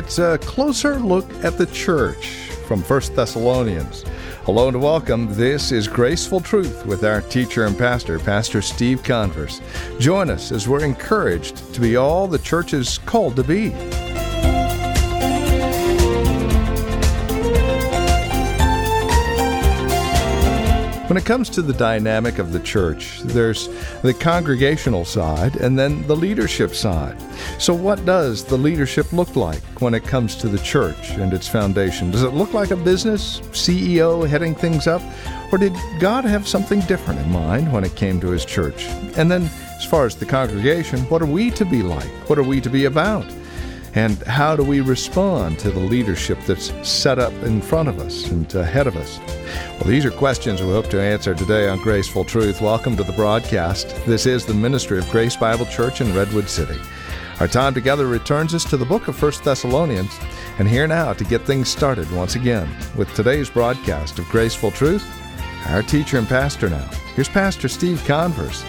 It's a closer look at the church from 1 Thessalonians. Hello and welcome. This is Graceful Truth with our teacher and pastor, Pastor Steve Converse. Join us as we're encouraged to be all the church is called to be. When it comes to the dynamic of the church, there's the congregational side and then the leadership side. So, what does the leadership look like when it comes to the church and its foundation? Does it look like a business CEO heading things up? Or did God have something different in mind when it came to his church? And then, as far as the congregation, what are we to be like? What are we to be about? And how do we respond to the leadership that's set up in front of us and ahead of us? Well, these are questions we hope to answer today on Graceful Truth. Welcome to the broadcast. This is the ministry of Grace Bible Church in Redwood City. Our time together returns us to the book of 1 Thessalonians, and here now to get things started once again with today's broadcast of Graceful Truth, our teacher and pastor now. Here's Pastor Steve Converse.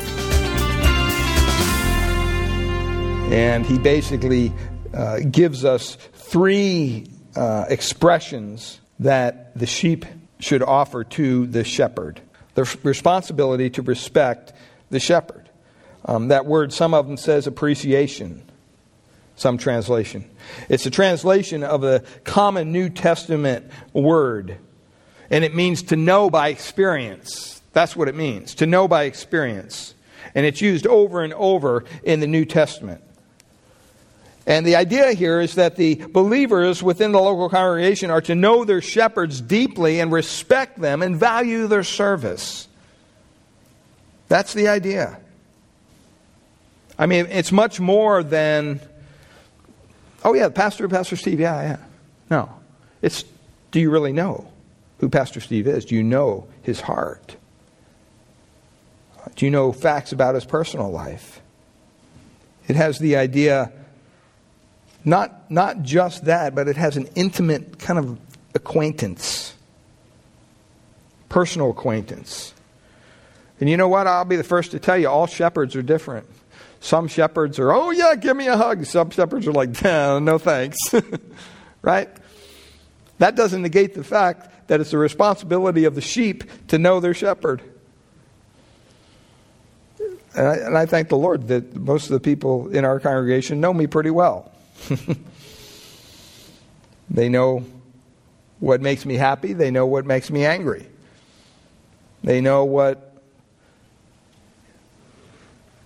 And he basically uh, gives us three uh, expressions that the sheep should offer to the shepherd the responsibility to respect the shepherd. Um, that word, some of them says appreciation, some translation. It's a translation of a common New Testament word, and it means to know by experience. That's what it means, to know by experience. And it's used over and over in the New Testament. And the idea here is that the believers within the local congregation are to know their shepherds deeply and respect them and value their service. That's the idea. I mean, it's much more than, oh, yeah, Pastor, Pastor Steve, yeah, yeah. No. It's, do you really know who Pastor Steve is? Do you know his heart? Do you know facts about his personal life? It has the idea not, not just that, but it has an intimate kind of acquaintance, personal acquaintance. And you know what? I'll be the first to tell you all shepherds are different. Some shepherds are, oh, yeah, give me a hug. Some shepherds are like, no thanks. right? That doesn't negate the fact that it's the responsibility of the sheep to know their shepherd. And I, and I, thank the Lord that most of the people in our congregation know me pretty well. they know what makes me happy, they know what makes me angry. They know what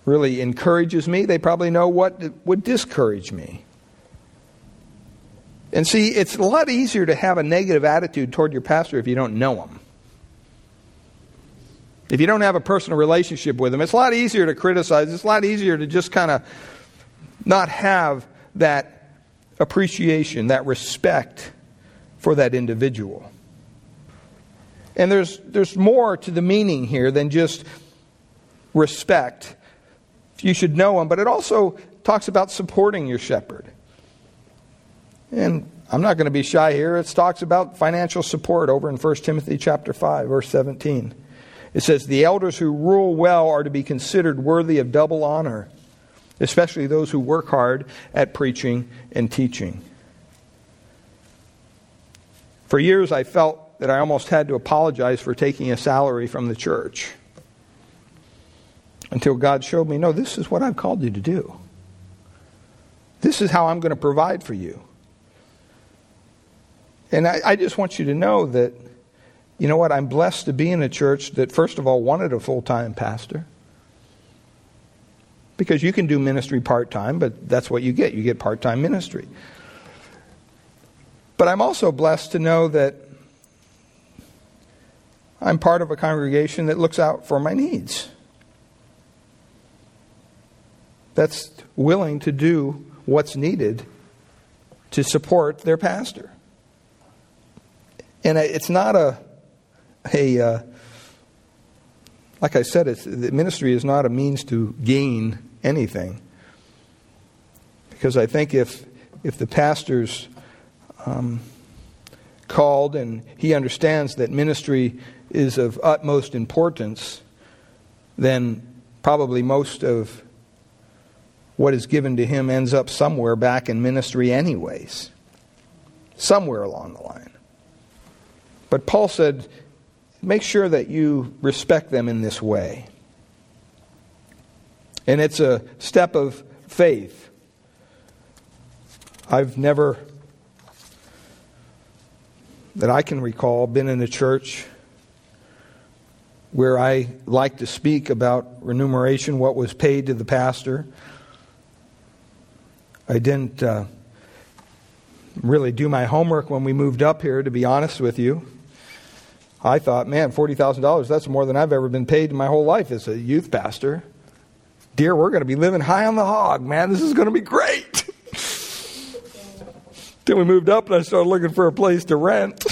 really encourages me, they probably know what would discourage me. And see, it's a lot easier to have a negative attitude toward your pastor if you don't know him. If you don't have a personal relationship with him, it's a lot easier to criticize. It's a lot easier to just kind of not have that appreciation, that respect for that individual. And there's, there's more to the meaning here than just respect. You should know him, but it also talks about supporting your shepherd. And I'm not going to be shy here. It talks about financial support over in 1 Timothy chapter 5 verse 17. It says the elders who rule well are to be considered worthy of double honor especially those who work hard at preaching and teaching. For years, I felt that I almost had to apologize for taking a salary from the church until God showed me no, this is what I've called you to do. This is how I'm going to provide for you. And I, I just want you to know that, you know what, I'm blessed to be in a church that, first of all, wanted a full time pastor because you can do ministry part time, but that's what you get. You get part time ministry. But I'm also blessed to know that I'm part of a congregation that looks out for my needs, that's willing to do what's needed to support their pastor. And it's not a, a uh, like I said, it's, the ministry is not a means to gain anything. Because I think if, if the pastor's um, called and he understands that ministry is of utmost importance, then probably most of what is given to him ends up somewhere back in ministry, anyways. somewhere along the line. But Paul said, make sure that you respect them in this way. And it's a step of faith. I've never, that I can recall, been in a church where I like to speak about remuneration, what was paid to the pastor. I didn't uh, really do my homework when we moved up here, to be honest with you. I thought, man, $40,000, that's more than I've ever been paid in my whole life as a youth pastor. Dear, we're going to be living high on the hog, man. This is going to be great. then we moved up and I started looking for a place to rent.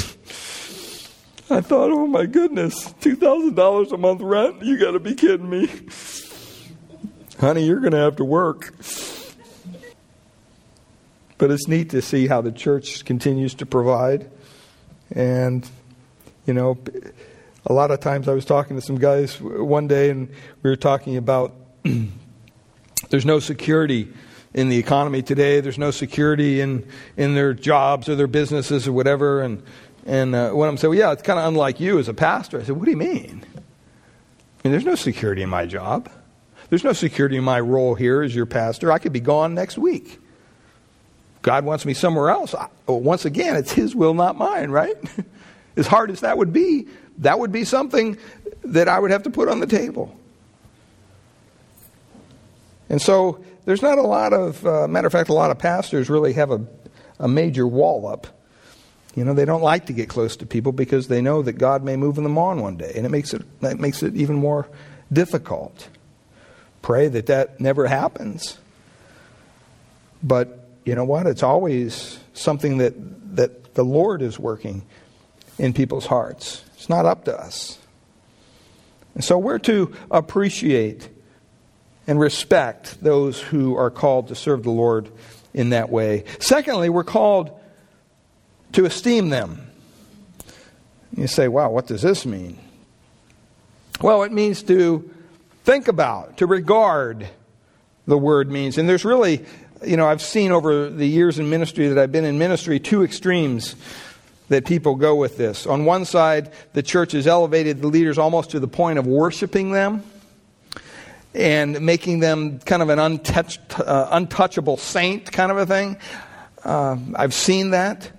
I thought, oh my goodness, $2,000 a month rent? You got to be kidding me. Honey, you're going to have to work. But it's neat to see how the church continues to provide. And you know, a lot of times I was talking to some guys one day and we were talking about there's no security in the economy today. There's no security in, in their jobs or their businesses or whatever. And, and uh, one of them said, Well, yeah, it's kind of unlike you as a pastor. I said, What do you mean? I mean, there's no security in my job. There's no security in my role here as your pastor. I could be gone next week. God wants me somewhere else. I, once again, it's His will, not mine, right? As hard as that would be, that would be something that I would have to put on the table. And so there's not a lot of, uh, matter of fact, a lot of pastors really have a, a major wall up. You know, they don't like to get close to people because they know that God may move them on one day, and it makes it, that makes it even more difficult. Pray that that never happens. But you know what? It's always something that, that the Lord is working in people's hearts. It's not up to us. And so we're to appreciate and respect those who are called to serve the Lord in that way. Secondly, we're called to esteem them. You say, wow, what does this mean? Well, it means to think about, to regard, the word means. And there's really, you know, I've seen over the years in ministry that I've been in ministry two extremes that people go with this. On one side, the church has elevated the leaders almost to the point of worshiping them and making them kind of an uh, untouchable saint kind of a thing. Uh, I've seen that.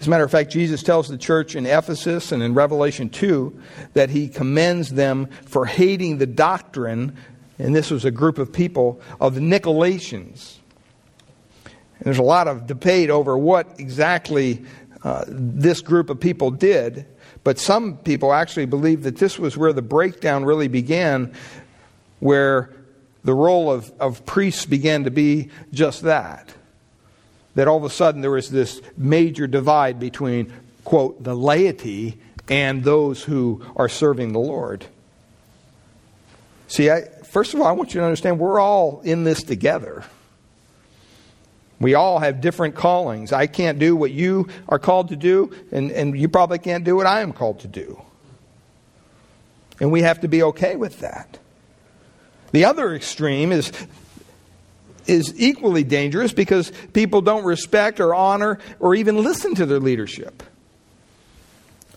As a matter of fact, Jesus tells the church in Ephesus and in Revelation 2 that he commends them for hating the doctrine, and this was a group of people, of the Nicolaitans. And there's a lot of debate over what exactly uh, this group of people did. But some people actually believe that this was where the breakdown really began, where the role of, of priests began to be just that. That all of a sudden there was this major divide between, quote, the laity and those who are serving the Lord. See, I, first of all, I want you to understand we're all in this together. We all have different callings. I can't do what you are called to do, and, and you probably can't do what I am called to do. And we have to be okay with that. The other extreme is, is equally dangerous because people don't respect or honor or even listen to their leadership.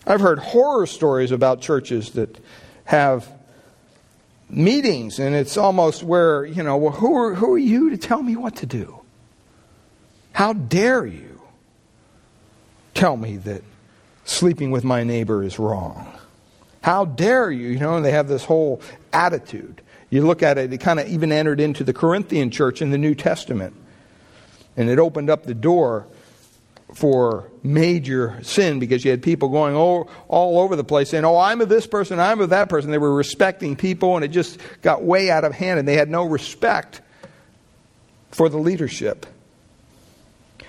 I've heard horror stories about churches that have meetings, and it's almost where, you know, well, who are, who are you to tell me what to do? How dare you tell me that sleeping with my neighbor is wrong? How dare you? You know, and they have this whole attitude. You look at it, it kind of even entered into the Corinthian church in the New Testament. And it opened up the door for major sin because you had people going all, all over the place saying, Oh, I'm of this person, I'm of that person. They were respecting people, and it just got way out of hand, and they had no respect for the leadership.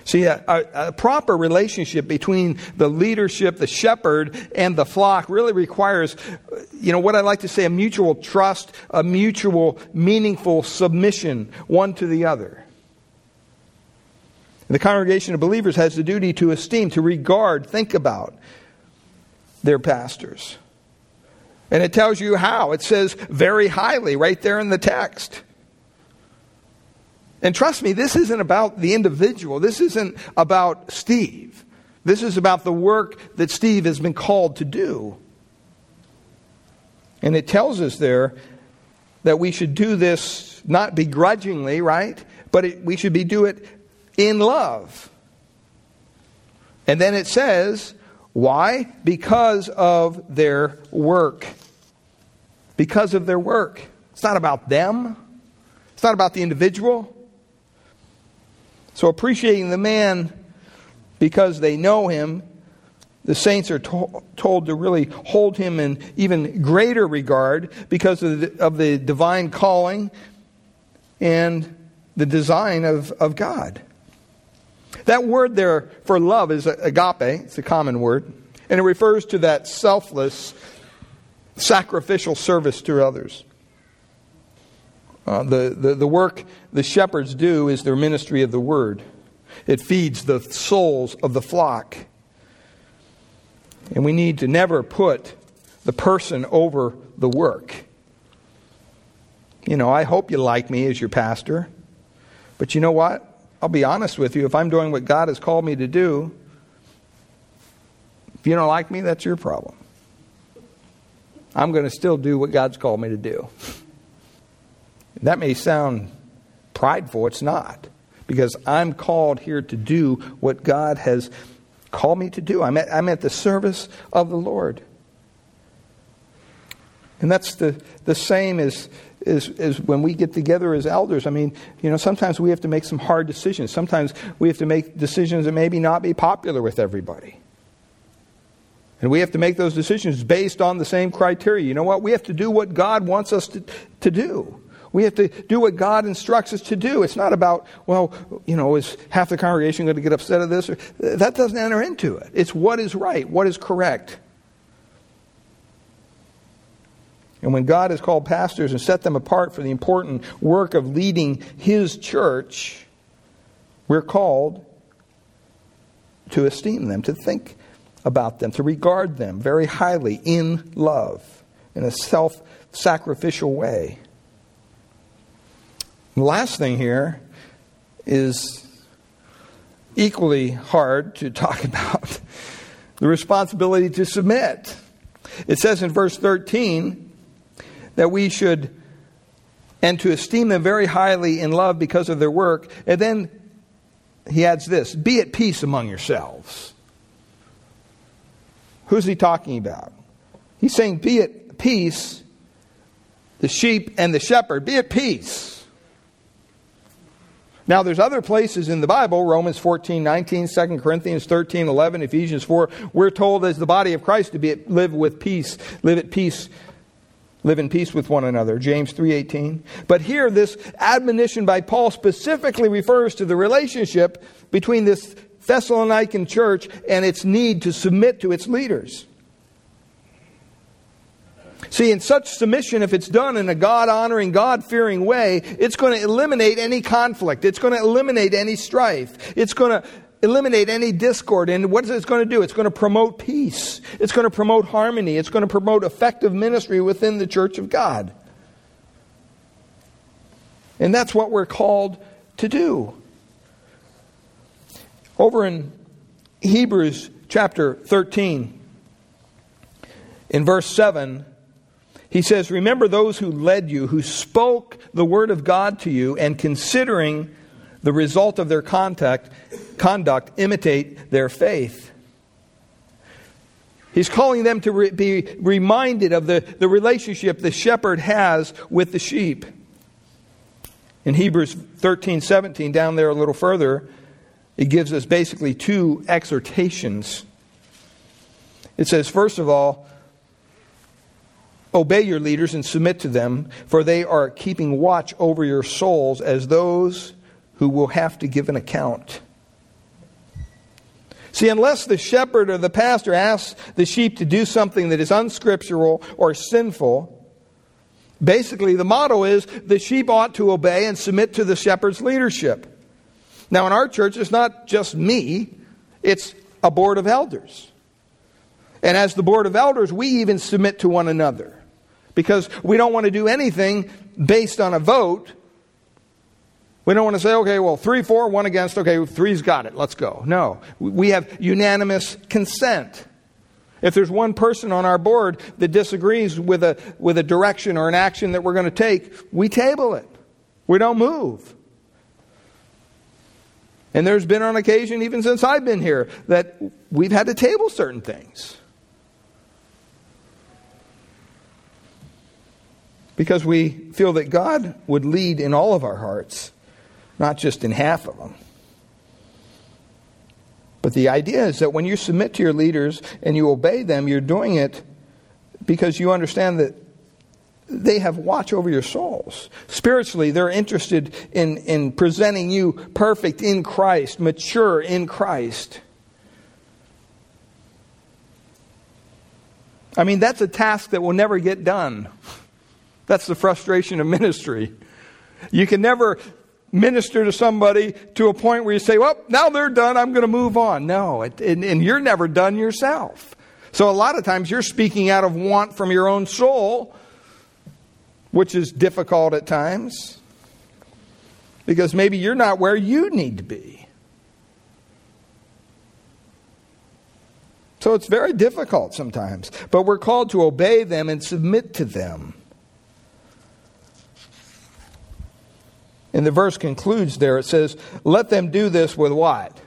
See, a, a, a, proper relationship between the leadership, the shepherd, and the flock really requires, you know, what I like to say, a mutual trust, a mutual meaningful submission one to the other. The congregation of believers has the duty to esteem, to regard, think about their pastors. And it tells you how. It says very highly right there in the text. And trust me, this isn't about the individual. This isn't about Steve. This is about the work that Steve has been called to do. And it tells us there that we should do this not begrudgingly, right? But it, we should be do it in love. And then it says, why? Because of their work. Because of their work. It's not about them. It's not about the individual. So appreciating the man because they know him the saints are to- told to really hold him in even greater regard because of the, of the divine calling and the design of, of God. That word there for love is agape, it's a common word, and it refers to that selfless, sacrificial service to others. Uh, the, the, the work the shepherds do is their ministry of the word. It feeds the souls of the flock. And we need to never put the person over the work. You know, I hope you like me as your pastor. But you know what? I'll be honest with you. If I'm doing what God has called me to do, if you don't like me, that's your problem. I'm going to still do what God's called me to do. That may sound prideful, it's not. Because I'm called here to do what God has called me to do. I'm at, I'm at the service of the Lord. And that's the, the same as, as, as when we get together as elders. I mean, you know, sometimes we have to make some hard decisions. Sometimes we have to make decisions that maybe not be popular with everybody. And we have to make those decisions based on the same criteria. You know what? We have to do what God wants us to, to do. We have to do what God instructs us to do. It's not about, well, you know, is half the congregation going to get upset at this? Or, that doesn't enter into it. It's what is right, what is correct. And when God has called pastors and set them apart for the important work of leading His church, we're called to esteem them, to think about them, to regard them very highly in love, in a self sacrificial way. The last thing here is equally hard to talk about the responsibility to submit. It says in verse 13 that we should, and to esteem them very highly in love because of their work. And then he adds this be at peace among yourselves. Who's he talking about? He's saying, be at peace, the sheep and the shepherd, be at peace. Now, there's other places in the Bible, Romans 14, 19, 2 Corinthians 13, 11, Ephesians 4, we're told as the body of Christ to be at, live with peace, live at peace, live in peace with one another. James 3:18. But here this admonition by Paul specifically refers to the relationship between this Thessalonican church and its need to submit to its leaders. See, in such submission, if it's done in a God honoring, God fearing way, it's going to eliminate any conflict. It's going to eliminate any strife. It's going to eliminate any discord. And what is it going to do? It's going to promote peace. It's going to promote harmony. It's going to promote effective ministry within the church of God. And that's what we're called to do. Over in Hebrews chapter 13, in verse 7, he says, Remember those who led you, who spoke the word of God to you, and considering the result of their contact, conduct, imitate their faith. He's calling them to re- be reminded of the, the relationship the shepherd has with the sheep. In Hebrews 13 17, down there a little further, it gives us basically two exhortations. It says, first of all, Obey your leaders and submit to them, for they are keeping watch over your souls as those who will have to give an account. See, unless the shepherd or the pastor asks the sheep to do something that is unscriptural or sinful, basically the motto is the sheep ought to obey and submit to the shepherd's leadership. Now, in our church, it's not just me, it's a board of elders. And as the board of elders, we even submit to one another because we don't want to do anything based on a vote We don't want to say, okay, well, three, four, one against, okay, three's got it, let's go. No. We have unanimous consent. If there's one person on our board that disagrees with a, with a direction or an action that we're going to take, we table it. We don't move. And there's been on occasion, even since I've been here, that we've had to table certain things. Because we feel that God would lead in all of our hearts, not just in half of them. But the idea is that when you submit to your leaders and you obey them, you're doing it because you understand that they have watch over your souls. Spiritually, they're interested in, in presenting you perfect in Christ, mature in Christ. I mean, that's a task that will never get done. That's the frustration of ministry. You can never minister to somebody to a point where you say, well, now they're done, I'm going to move on. No, it, and, and you're never done yourself. So a lot of times you're speaking out of want from your own soul, which is difficult at times, because maybe you're not where you need to be. So it's very difficult sometimes, but we're called to obey them and submit to them. And the verse concludes there. It says, Let them do this with what?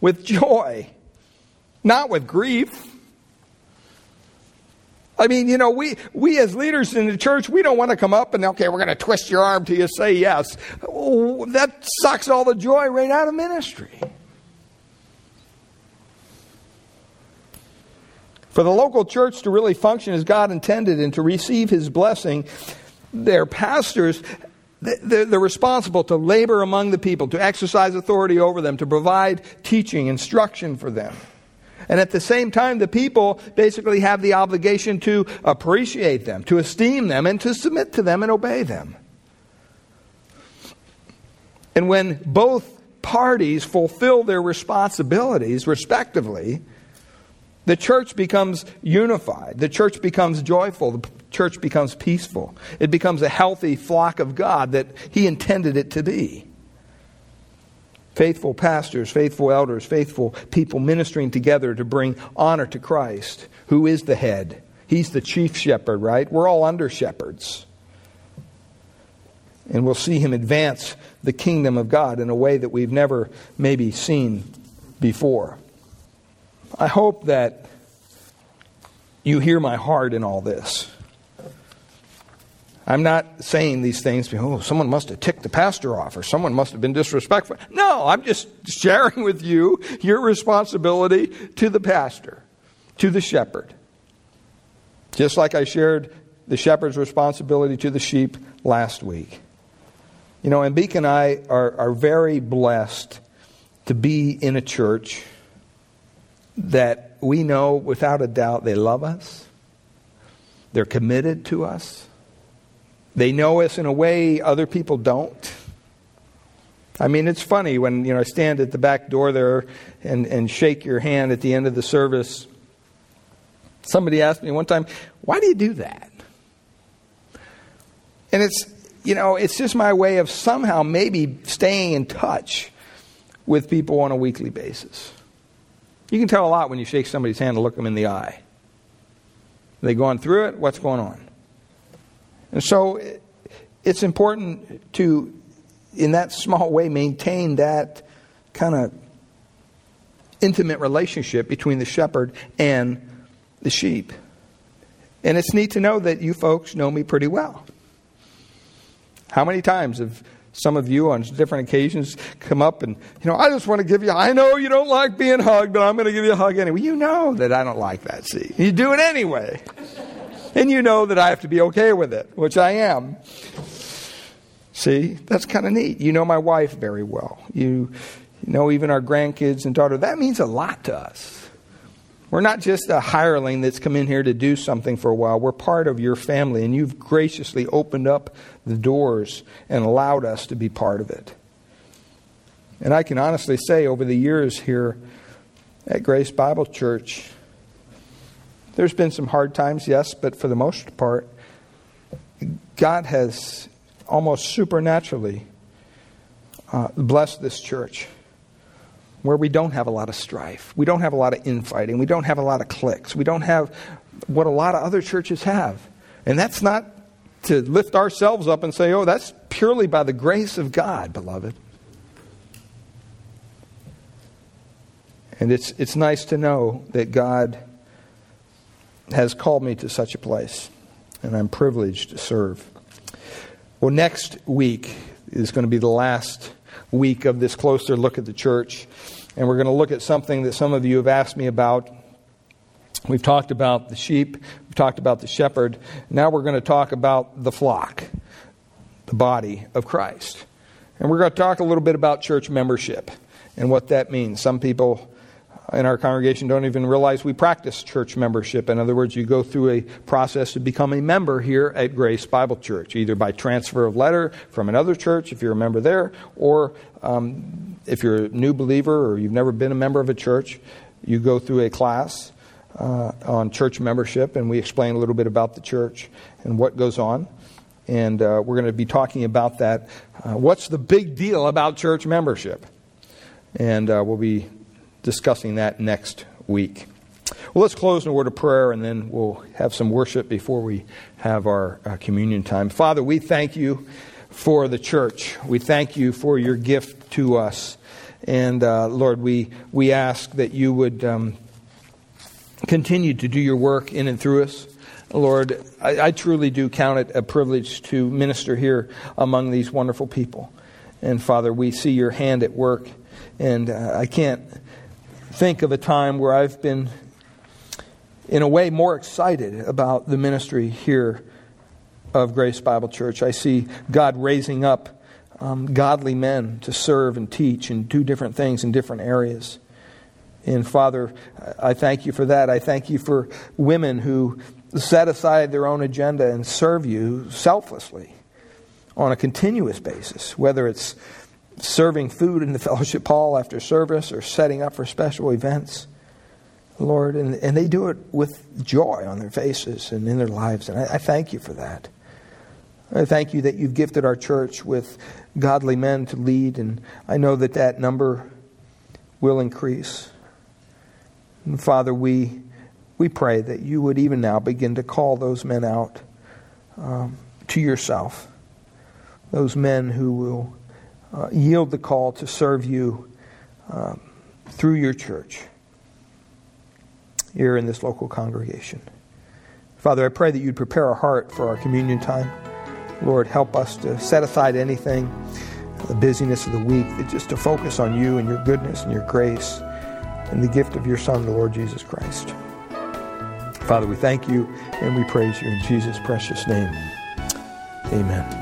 With joy, not with grief. I mean, you know, we, we as leaders in the church, we don't want to come up and, okay, we're going to twist your arm till you say yes. that sucks all the joy right out of ministry. For the local church to really function as God intended and to receive his blessing, their pastors they're responsible to labor among the people, to exercise authority over them, to provide teaching, instruction for them. And at the same time, the people basically have the obligation to appreciate them, to esteem them, and to submit to them and obey them. And when both parties fulfill their responsibilities respectively, the church becomes unified. The church becomes joyful. The church becomes peaceful. It becomes a healthy flock of God that He intended it to be. Faithful pastors, faithful elders, faithful people ministering together to bring honor to Christ, who is the head. He's the chief shepherd, right? We're all under shepherds. And we'll see Him advance the kingdom of God in a way that we've never maybe seen before. I hope that you hear my heart in all this. I'm not saying these things, oh, someone must have ticked the pastor off or someone must have been disrespectful. No, I'm just sharing with you your responsibility to the pastor, to the shepherd. Just like I shared the shepherd's responsibility to the sheep last week. You know, and Beacon and I are, are very blessed to be in a church that we know without a doubt they love us, they're committed to us, they know us in a way other people don't. I mean, it's funny when you know I stand at the back door there and, and shake your hand at the end of the service. Somebody asked me one time, "Why do you do that?" And it's you know it's just my way of somehow maybe staying in touch with people on a weekly basis. You can tell a lot when you shake somebody's hand and look them in the eye. Are they going through it? What's going on? And so it's important to, in that small way, maintain that kind of intimate relationship between the shepherd and the sheep. And it's neat to know that you folks know me pretty well. How many times have some of you on different occasions come up and, you know, I just want to give you, I know you don't like being hugged, but I'm going to give you a hug anyway. You know that I don't like that, see. You do it anyway. And you know that I have to be okay with it, which I am. See, that's kind of neat. You know my wife very well. You, know even our grandkids and daughter. That means a lot to us. We're not just a hireling that's come in here to do something for a while. We're part of your family, and you've graciously opened up the doors and allowed us to be part of it. And I can honestly say, over the years here at Grace Bible Church, there's been some hard times, yes, but for the most part, God has almost supernaturally uh, bless this church where we don't have a lot of strife. We don't have a lot of infighting. We don't have a lot of cliques. We don't have what a lot of other churches have. And that's not to lift ourselves up and say, oh, that's purely by the grace of God, beloved. And it's, it's nice to know that God has called me to such a place, and I'm privileged to serve. Well, next week is going to be the last week of this closer look at the church, and we're going to look at something that some of you have asked me about. We've talked about the sheep, we've talked about the shepherd. Now we're going to talk about the flock, the body of Christ. And we're going to talk a little bit about church membership and what that means. Some people in our congregation don't even realize we practice church membership. In other words, you go through a process to become a member here at Grace Bible Church, either by transfer of letter from another church, if you're a member there, or um, if you're a new believer or you've never been a member of a church, you go through a class uh, on church membership, and we explain a little bit about the church and what goes on. And uh, we're going to be talking about that. Uh, what's the big deal about church membership? And uh, we'll be discussing that next week. Well, let's close in a word of prayer and then we'll have some worship before we have our uh, communion time. Father, we thank you for the church. We thank you for your gift to us. And uh, Lord, we, we ask that you would um, continue to do your work in and through us. Lord, I, I truly do count it a privilege to minister here among these wonderful people. And Father, we see your hand at work. And uh, I can't think of a time where I've been, in a way, more excited about the ministry here of Grace Bible Church. I see God raising up um, godly men to serve and teach and do different things in different areas. And Father, I thank you for that. I thank you for women who set aside their own agenda and serve you selflessly on a continuous basis, whether it's serving food in the fellowship hall after service or setting up for special events. Lord, and, and they do it with joy on their faces and in their lives. And I, I thank you for that. I thank you that you've gifted our church with godly men to lead, and I know that that number will increase. And Father, we, we pray that you would even now begin to call those men out um, to yourself, those men who will uh, yield the call to serve you um, through your church here in this local congregation. Father, I pray that you'd prepare our heart for our communion time. Lord, help us to set aside anything, the busyness of the week, just to focus on you and your goodness and your grace and the gift of your Son, the Lord Jesus Christ. Father, we thank you and we praise you in Jesus' precious name. Amen.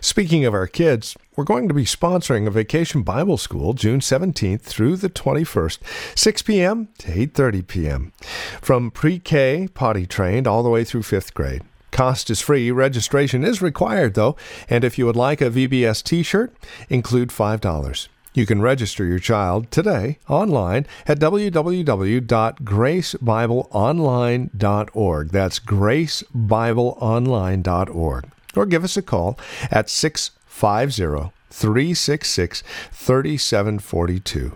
Speaking of our kids, we're going to be sponsoring a vacation Bible school June 17th through the 21st, 6 p.m. to 8:30 p.m. From pre-K, potty trained all the way through 5th grade. Cost is free, registration is required though, and if you would like a VBS t-shirt, include $5. You can register your child today online at www.gracebibleonline.org. That's gracebibleonline.org or give us a call at 650 366 3742.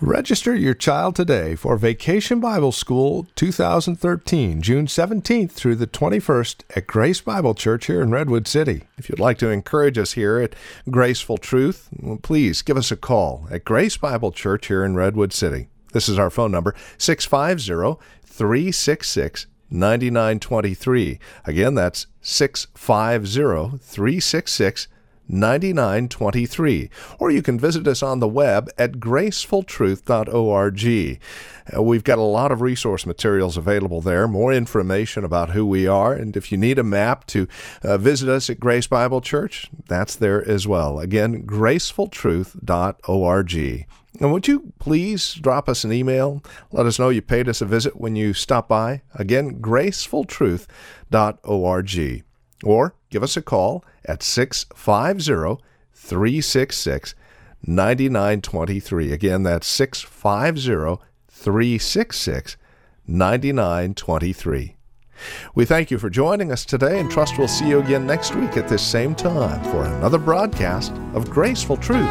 Register your child today for Vacation Bible School 2013, June 17th through the 21st at Grace Bible Church here in Redwood City. If you'd like to encourage us here at Graceful Truth, please give us a call at Grace Bible Church here in Redwood City. This is our phone number 650 366 9923. Again, that's 650 366 9923. Or you can visit us on the web at gracefultruth.org. Uh, we've got a lot of resource materials available there, more information about who we are. And if you need a map to uh, visit us at Grace Bible Church, that's there as well. Again, gracefultruth.org. And would you please drop us an email? Let us know you paid us a visit when you stop by. Again, gracefultruth.org. Or give us a call at 650 366 9923. Again, that's 650 366 9923. We thank you for joining us today and trust we'll see you again next week at this same time for another broadcast of Graceful Truth.